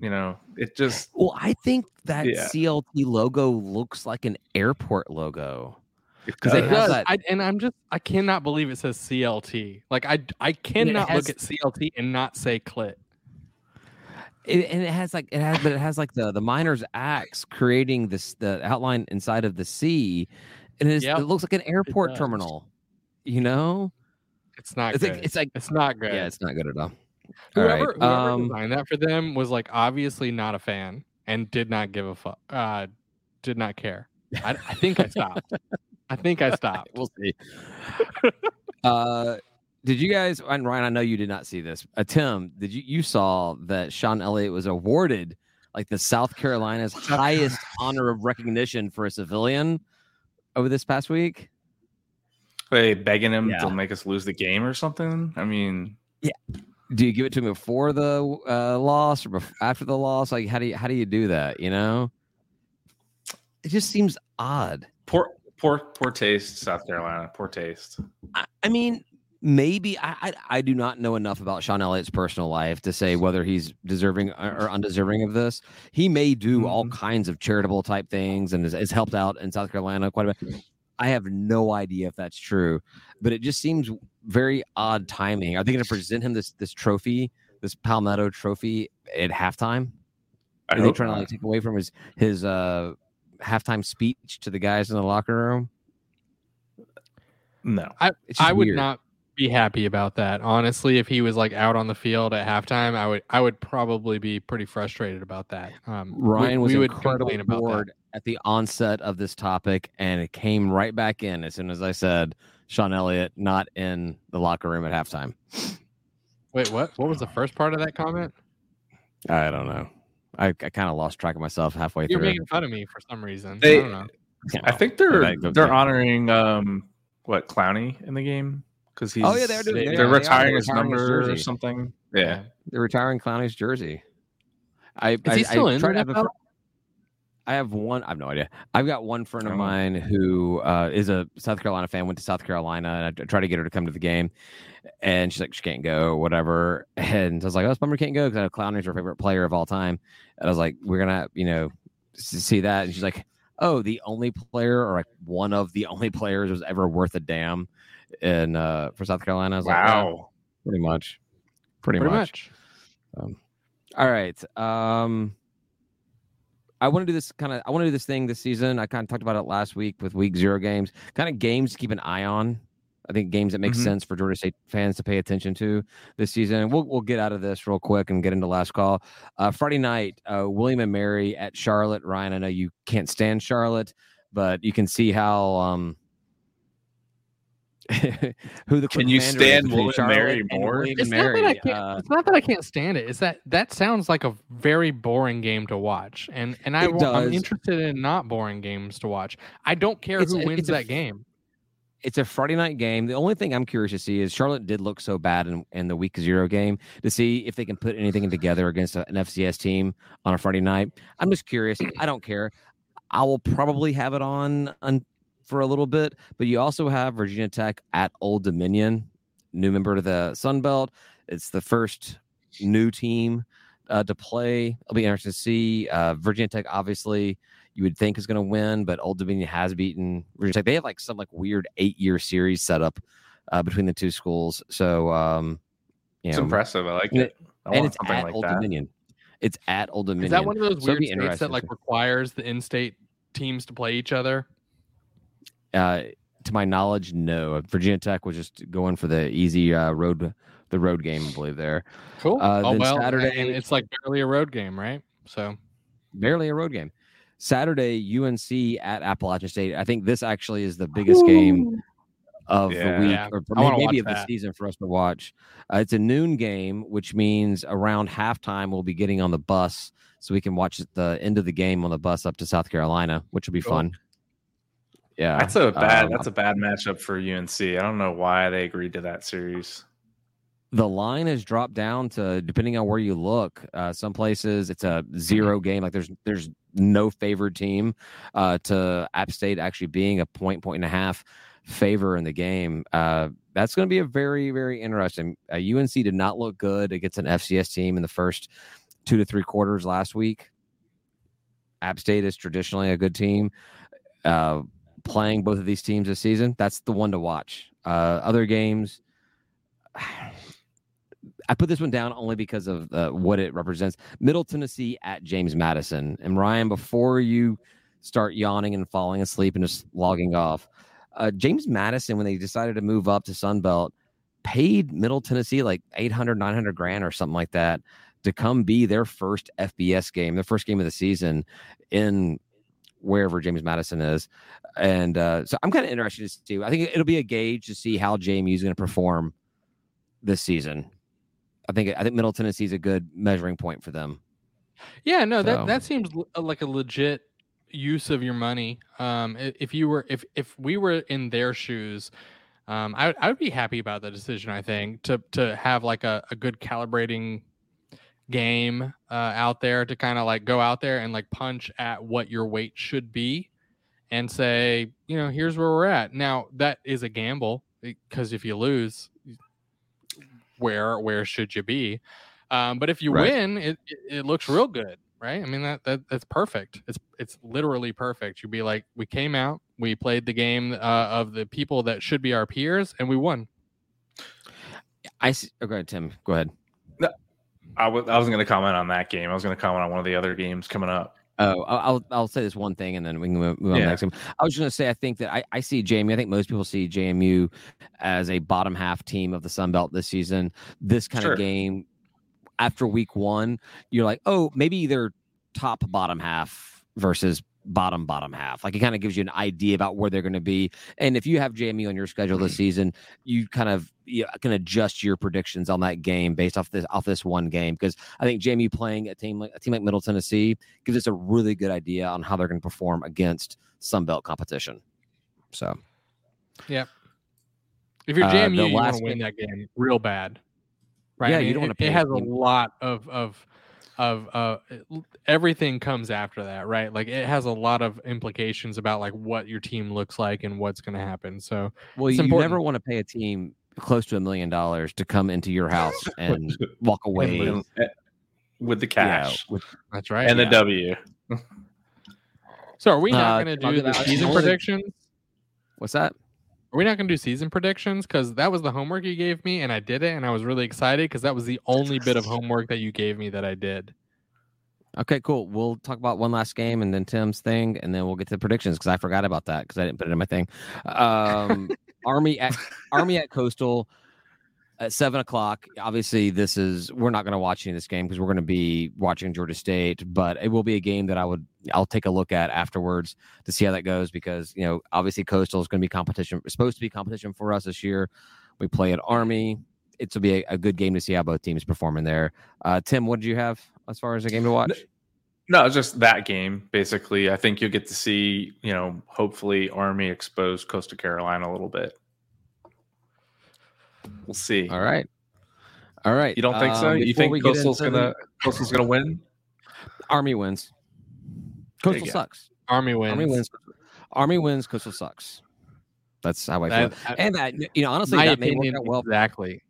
You know, it just well, I think that Yeah. CLT logo looks like an airport logo. Because It does. I, and I'm just I cannot believe it says CLT. Like I I cannot has- look at CLT and not say clit. It, and it has like it has, but it has like the the miner's axe creating this the outline inside of the sea, and it, is, Yep, it looks like an airport terminal. You know, It's not it's good. like it's like it's not good. yeah, it's not good at all. All whoever, right, whoever um, designed that for them was like obviously not a fan and did not give a fuck. Uh, did not care. I, I think I stopped. *laughs* I think I stopped. *laughs* we'll see. uh, did you guys? And Ryan, I know you did not see this. Uh, Tim, did you? You saw that Shawn Elliott was awarded like the South Carolina's highest honor of recognition for a civilian over this past week. they begging him Yeah. to make us lose the game or something. I mean, yeah. Do you give it to him before the uh, loss or bef- after the loss? Like, how do you how do you do that? You know, it just seems odd. poor poor poor taste, South Carolina. Poor taste. I, I mean, maybe I, I I do not know enough about Shawn Elliott's personal life to say whether he's deserving or or undeserving of this. He may do all Mhm. kinds of charitable type things and has, has helped out in South Carolina quite a bit. I have no idea if that's true, but it just seems very odd timing. Are they going to present him this this trophy, this Palmetto trophy at halftime? I Are they hope trying to like take away from his his uh halftime speech to the guys in the locker room? no. It's just I would weird. not be happy about that. Honestly, if he was like out on the field at halftime, I would I would probably be pretty frustrated about that. Um, we- Ryan was we, would incredibly complain about that. bored at the onset of this topic, and it came right back in as soon as I said Shawn Elliott not in the locker room at halftime. Wait, what? What was the first part of that comment? I don't know. I, I kind of lost track of myself halfway through. You're making fun of me for some reason. They- I don't know. I think they're they're honoring um what Clowney in the game because he's Oh, yeah, they're doing- they they're, they are. retiring They're his retiring his number or something. Yeah. They're retiring Clowney's jersey. I Is I, he still I in tried the to have a NFL? fr- I have one. I have no idea. I've got one friend of Oh. mine who uh, is a South Carolina fan. Went to South Carolina, and I tried to get her to come to the game, and she's like, she can't go, whatever. *laughs* And I was like, oh, it's bummer, can't go because I know Clowney's her favorite player of all time. And I was like, we're gonna, you know, see that. And she's like, oh, the only player or like one of the only players was ever worth a damn in uh, for South Carolina. I was like, yeah, Wow. pretty much, pretty, Pretty much. much. All right. Um I want to do this kind of I want to do this thing this season. I kind of talked about it last week with week 0 games. Kind of games to keep an eye on. I think games that make Mhm. sense for Georgia State fans to pay attention to this season. We'll we'll get out of this real quick and get into last call. Uh Friday night, uh William and Mary at Charlotte. Ryan, I know you can't stand Charlotte, but you can see how um *laughs* who the Can you commander is stand between William Mary more? William It's and not, that I can't, Uh, it's not that I can't stand it. It's that that sounds like a very boring game to watch, and and I, I'm interested in not boring games to watch. I don't care It's who a- wins it's a that game. it's a Friday night game. The only thing I'm curious to see is Charlotte did look so bad in, in the week zero game to see if they can put anything together against an FCS team on a Friday night. I'm just curious. *clears throat* I don't care. I will probably have it on, on for a little bit, but you also have Virginia Tech at Old Dominion, new member to the Sun Belt. It's the first new team uh, to play. It'll be interesting to see. Uh, Virginia Tech, obviously, you would think is going to win, but Old Dominion has beaten Virginia Tech. They have like some like weird eight year series set up uh, between the two schools. So, um, you It's know, impressive. I like and it. I and it's at like Old that. Dominion. It's at Old Dominion. Is that one of those So weird be states that like requires the in-state teams to play each other? Uh, to my knowledge, no. Virginia Tech was just going for the easy uh, road, the road game, I believe. There, Cool. Uh, oh then well, Saturday- and it's like barely a road game, right? So barely a road game. Saturday, UNC at Appalachian State. I think this actually is the biggest game of Yeah. the week, Yeah, or I wanna maybe watch of the season for us to watch. Uh, it's a noon game, which means around halftime we'll be getting on the bus so we can watch the end of the game on the bus up to South Carolina, which will be Cool. fun. Yeah, That's a bad. um, that's a bad matchup for UNC. I don't know why they agreed to that series. the line has dropped down to depending on where you look. Uh, some places it's a zero game, like there's there's no favored team. Uh, to App State actually being a point point and a half favor in the game. Uh, that's going to be a very very interesting. Uh, UNC did not look good against an FCS team in the first two to three quarters last week. App State is traditionally a good team. Uh, playing both of these teams this season, that's the one to watch. Uh, other games. I put this one down only because of uh, what it represents. Middle Tennessee at James Madison. And Ryan, before you start yawning and falling asleep and just logging off, uh, James Madison, when they decided to move up to Sunbelt, paid Middle Tennessee like 800, 900 grand or something like that to come be their first FBS game, their first game of the season in wherever James Madison is. And uh, so I'm kind of interested to see. I think it'll be a gauge to see how JMU is going to perform this season. I think I think Middle Tennessee is a good measuring point for them. yeah, no, So- that that seems uh, like a legit use of your money. Um, if you were if if we were in their shoes. Um, I, I would be happy about the decision. I think to to have like a, a good calibrating game uh, out there to kind of like go out there and like punch at what your weight should be, and say, you know, here's where we're at. Now that is a gamble because if you lose, where where should you be? Um, but if you Right. win, it, it it looks real good, right? I mean that that that's perfect. It's it's literally perfect. You'd be like, we came out, we played the game uh, of the people that should be our peers, and we won. I see. Oh, go ahead, Tim. Go ahead. I was I wasn't going to comment on that game. I was going to comment on one of the other games coming up. Oh, I'll I'll- say this one thing and then we can move, move on to Yeah. the next game. I was just going to say I think that I, I see JMU. I think most people see JMU as a bottom half team of the Sun Belt this season. This kind Sure. of game after week one, you're like, oh, maybe they're top bottom half versus bottom bottom half. Like it kind of gives you an idea about where they're going to be. And if you have JMU on your schedule this mm-hmm. season, you kind of you can adjust your predictions on that game based off this off this one game because I think Jamie playing a team like a team like Middle Tennessee gives us a really good idea on how they're going to perform against Sun Belt competition. So yeah, If you're Uh, JMU, the you want to win that game real bad, right? Yeah, I you don't wanna it, it has a lot of of of uh everything comes after that right like it has a lot of implications about like what your team looks like and what's going to happen so well you important. never want to pay a team close to a million dollars to come into your house *laughs* and walk away And- with the yeah, cash with that's right and the. W. so are we not Uh, going to do the season predictions what's that are we not going to do season predictions because that was the homework you gave me and i did it and i was really excited because that was the only bit of homework that you gave me that i did Okay, cool. We'll talk about one last game and then Tim's thing, and then we'll get to the predictions because I forgot about that because I didn't put it in my thing. Um, Army *laughs* at Army at Coastal at seven o'clock. Obviously, this is we're not going to watch any of this game because we're going to be watching Georgia State, but it will be a game that I would I'll take a look at afterwards to see how that goes because you know obviously Coastal is going to be competition supposed to be competition for us this year. We play at Army. It's will be a, a good game to see how both teams perform in there. Uh, Tim, what did you have as far as a game to watch? No, it's just that game. Basically, I think you'll get to see, you know, hopefully Army expose Coastal Carolina a little bit. We'll see. All right. All right. You don't think so? Um, You think we get Coastal's into gonna Coastal's gonna win? Army wins. There Coastal sucks. army wins Army wins. Army wins. Coastal sucks. That's how I feel. That- I- and that you know, honestly, that may work out well. exactly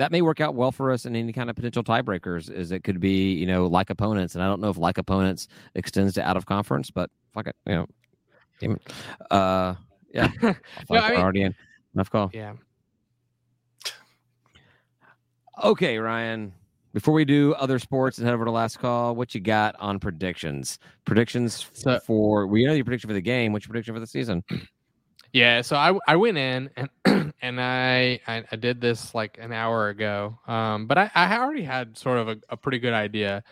That may work out well for us in any kind of potential tiebreakers. Is it could be you know like opponents, and I don't know if like opponents extends to out of conference, but fuck it, you know, damn it. Uh, yeah. *laughs* No, Fuck, I mean- already in. Enough call. yeah Okay, Ryan. Before we do other sports and head over to last call, what you got on predictions? Predictions So- for we know your prediction for the game. What's your prediction for the season? Yeah, so I I went in and *clears throat* and I, I I did this like an hour ago. Um, but I I already had sort of a, a pretty good idea.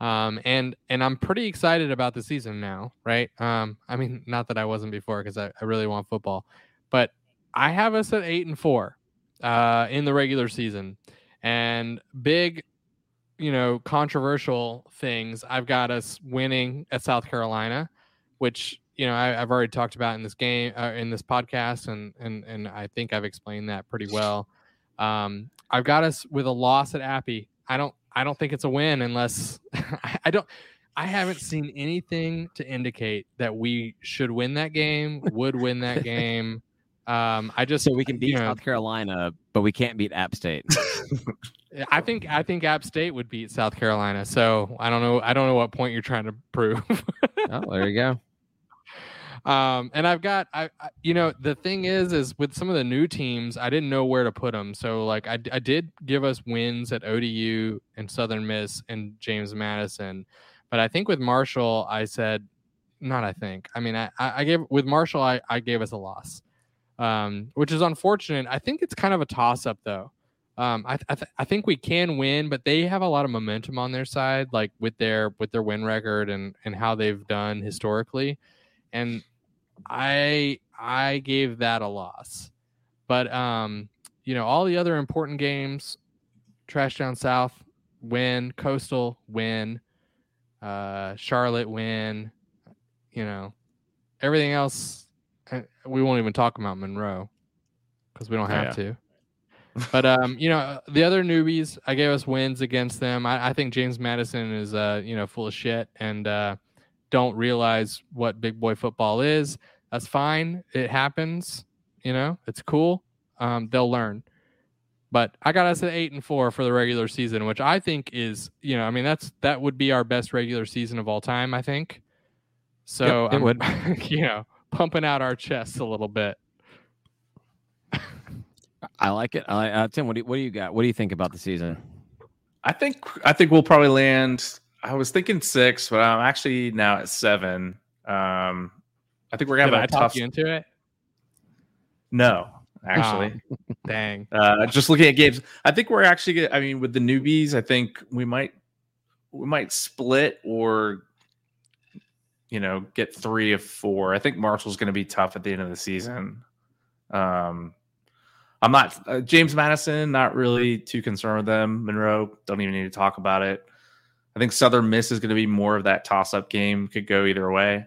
Um, and and I'm pretty excited about the season now, right? Um, I mean, not that I wasn't before because I, I really want football, but I have us at eight and four, uh, in the regular season, and big, you know, controversial things. I've got us winning at South Carolina, which you know I, I've already talked about in this game, uh, in this podcast, and and and I think I've explained that pretty well. Um, I've got us with a loss at Appy. I don't I don't think it's a win unless I, *laughs* I don't. I haven't seen anything to indicate that we should win that game, would win that *laughs* game. Um, I just So we can beat you know, South Carolina, but we can't beat App State. *laughs* I think I think App State would beat South Carolina. So I don't know. I don't know what point you're trying to prove. oh, there you go. Um, and I've got I, I you know the thing is is with some of the new teams I didn't know where to put them. So like I, I did give us wins at ODU and Southern Miss and James Madison, but I think with Marshall I said not I think I mean I I gave with Marshall I I gave us a loss, um, which is unfortunate. I think it's kind of a toss up though. Um, I I, th- I think we can win, but they have a lot of momentum on their side, like with their with their win record and and how they've done historically, and I I gave that a loss, but um, you know all the other important games, Trash Down South win, Coastal win, uh, Charlotte win, you know, everything else uh, we won't even talk about Monroe because we don't have yeah. to. *laughs* But um, you know, the other newbies, I gave us wins against them. I, I think James Madison is uh, you know, full of shit and uh don't realize what big boy football is. That's fine. It happens. You know, it's cool. Um, they'll learn. But I got us at eight and four for the regular season, which I think is, you know, I mean, that's that would be our best regular season of all time. I think. So Yep, it I'm, would. *laughs* you know, pumping out our chests a little bit. I like it. I uh, Tim, what do you, what do you got? What do you think about the season? I think I think we'll probably land. I was thinking six, but I'm actually now at seven. Um, I think we're gonna Did have a talk tough. you into it? No, actually, Dang. *laughs* uh, just looking at games, I think we're actually. I mean, with the newbies, I think we might we might split or you know get three of four. I think Marshall's going to be tough at the end of the season. Um, I'm not uh, James Madison. Not really too concerned with them. Monroe don't even need to talk about it. I think Southern Miss is going to be more of that toss-up game. Could go either way.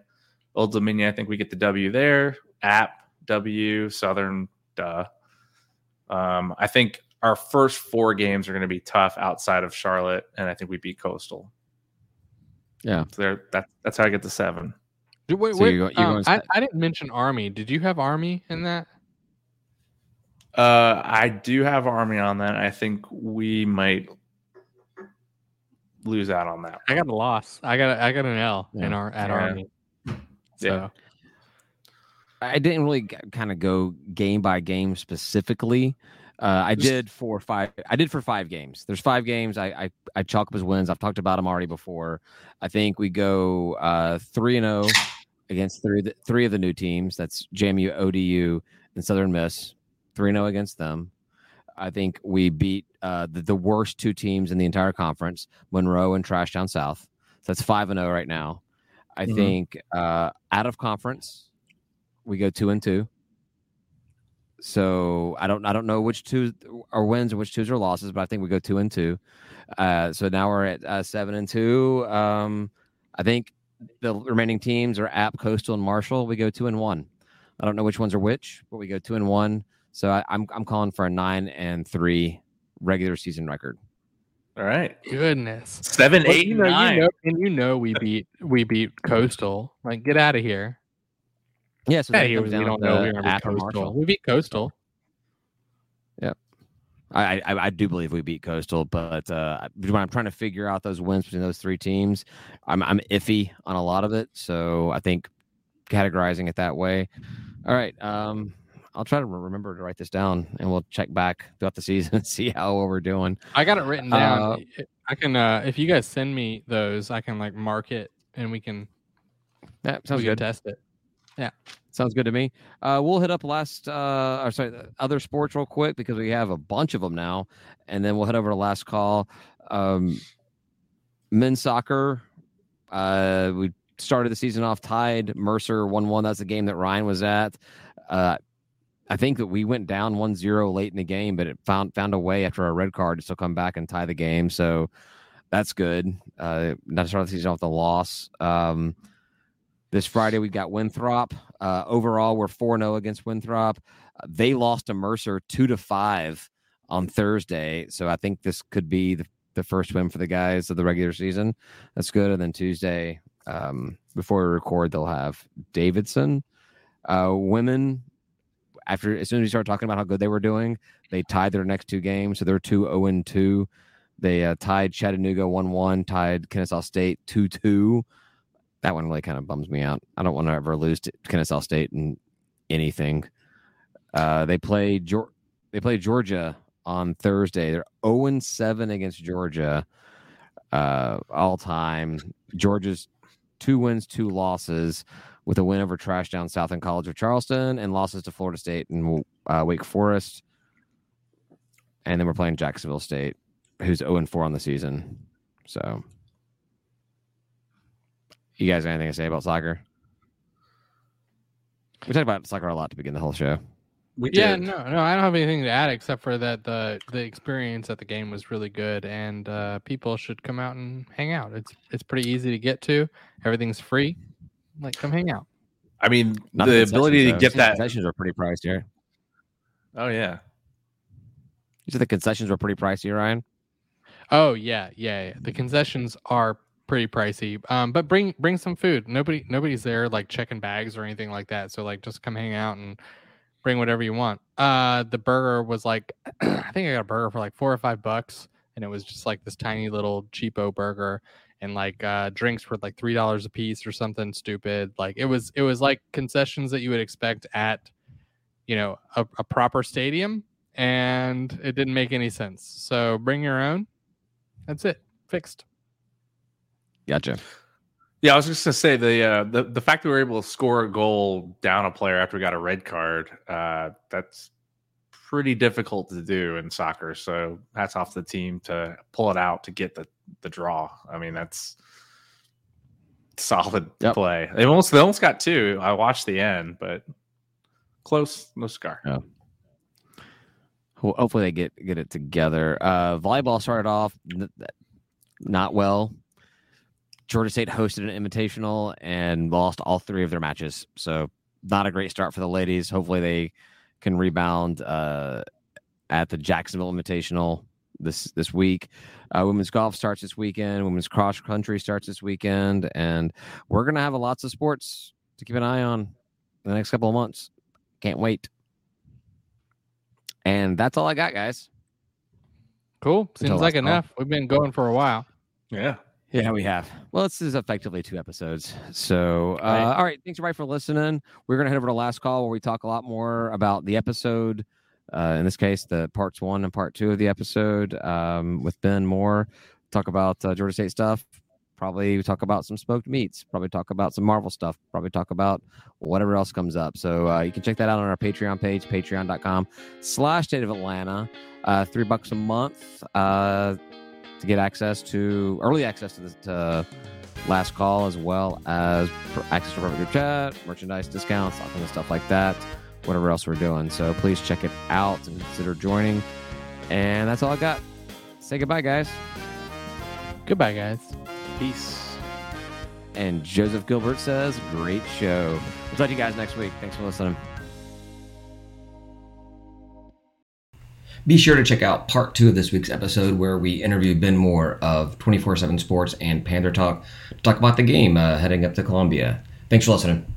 Old Dominion, I think we get the W there. App W Southern, duh. Um, I think our first four games are going to be tough outside of Charlotte, and I think we beat Coastal. Yeah, so there. That, that's how I get to seven. Wait, So wait, you're go- you're um, I, I didn't mention Army. Did you have Army in that? Uh, I do have Army on that. I think we might lose out on that. I got a loss. I got a, I got an L in our at Yeah. Army. So Yeah. I didn't really kind of go game by game specifically. Uh, I did for five. I did for five games. There's five games. I I, I chalk up as wins. I've talked about them already before. I think we go uh, three and zero against three of the, three of the new teams. That's JMU, ODU, and Southern Miss. Three and zero against them. I think we beat uh, the, the worst two teams in the entire conference, Monroe and Trash Down South. So that's five and zero right now. I Mhm. think uh, out of conference, we go two and two. So I don't I don't know which two are wins and which twos are losses, but I think we go two and two. Uh, so now we're at uh, seven and two. Um, I think the remaining teams are App, Coastal, and Marshall. We go two and one. I don't know which ones are which, but we go two and one. So I, I'm I'm calling for a nine and three regular season record. All right, goodness. seven, Well, eight, you and know, nine. you know, and you know we beat we beat Coastal. Like, get out of here. Yeah, so Yeah, that we comes down don't know we're gonna App beat Coastal. Marshall. We beat Coastal. I, I I do believe we beat Coastal, but uh, when I'm trying to figure out those wins between those three teams, I'm I'm iffy on a lot of it. So I think categorizing it that way. All right, um, I'll try to remember to write this down, and we'll check back throughout the season and *laughs* see how well we're doing. I got it written down. Uh, I can uh if you guys send me those, I can like mark it and we can That sounds good. test it. Yeah, sounds good to me. Uh, we'll hit up last, uh, or sorry, other sports real quick because we have a bunch of them now, and then we'll head over to last call. Um, men's soccer. Uh, we started the season off tied. Mercer one one. That's the game that Ryan was at. Uh, I think that we went down 1-0 late in the game, but it found found a way after a red card to still come back and tie the game. So that's good. Uh, not to start the season off a loss. Um, this Friday we got Winthrop. Uh, overall, we're four 0 against Winthrop. Uh, they lost to Mercer two to five on Thursday, so I think this could be the, the first win for the guys of the regular season. That's good. And then Tuesday, um, before we record, they'll have Davidson. Uh, women, after as soon as we started talking about how good they were doing, they tied their next two games, so they're two zero and two. They uh, tied Chattanooga one one, tied Kennesaw State two two that one really kind of bums me out. I don't want to ever lose to Kennesaw State in anything. Uh, they play Geor- they play Georgia on Thursday. They're 0 7 against Georgia uh, all time. Georgia's two wins, two losses, with a win over Trash Down South and College of Charleston and losses to Florida State and uh, Wake Forest. And then we're playing Jacksonville State, who's 0 4 on the season. So you guys got anything to say about soccer? We talked about soccer a lot to begin the whole show. We Yeah, did. no, no, I don't have anything to add except for that the the experience at the game was really good, and uh, people should come out and hang out. It's it's pretty easy to get to. Everything's free. Like, come hang out. I mean, Not the ability to though. get that. concessions are pretty pricey here. Oh yeah, You said the concessions were pretty pricey, Ryan. Oh yeah, yeah, yeah. The concessions are pretty pricey. Um, but bring bring some food. Nobody nobody's there like checking bags or anything like that. So like just come hang out and bring whatever you want. Uh, the burger was like *clears throat* I think I got a burger for like four or five bucks, and it was just like this tiny little cheapo burger. And like uh, drinks were like three dollars a piece or something stupid. Like it was, it was like concessions that you would expect at, you know, a, a proper stadium, and it didn't make any sense. So bring your own. That's it. Fixed. Gotcha. yeah. I was just gonna say the uh, the the fact that we were able to score a goal down a player after we got a red card. Uh, that's pretty difficult to do in soccer. So hats off to the team to pull it out to get the the draw. I mean, that's solid Yep. play. They almost they almost got two. I watched the end, but close, no scar. Yeah. Ho- Hopefully they get get it together. Uh, volleyball started off not well. Georgia State hosted an invitational and lost all three of their matches. So not a great start for the ladies. Hopefully they can rebound uh, at the Jacksonville Invitational this this week. Uh, women's golf starts this weekend. Women's cross country starts this weekend, and we're gonna have a lots of sports to keep an eye on in the next couple of months. Can't wait. And that's all I got, guys. Cool. Seems Until like last call. enough. We've been going for a while. Yeah. Yeah, we have. Well, this is effectively two episodes. So, uh, Right. all right. Thanks, everybody, for listening. We're going to head over to last call where we talk a lot more about the episode. Uh, in this case, the parts one and part two of the episode um, with Ben Moore. Talk about uh, Georgia State stuff. Probably talk about some smoked meats. Probably talk about some Marvel stuff. Probably talk about whatever else comes up. So uh, you can check that out on our Patreon page, patreon.com slash state of Atlanta. Uh, three bucks a month. Uh, to get access to early access to the to last call as well as access to private group chat, merchandise discounts, all kinds of stuff like that. Whatever else we're doing. So please check it out and consider joining. And that's all I got. Say goodbye, guys. Goodbye, guys. Peace. And Joseph Gilbert says, great show. We'll talk to you guys next week. Thanks for listening. Be sure to check out part two of this week's episode where we interview Ben Moore of 24 7 Sports and Panther Talk to talk about the game uh, heading up to Columbia. Thanks for listening.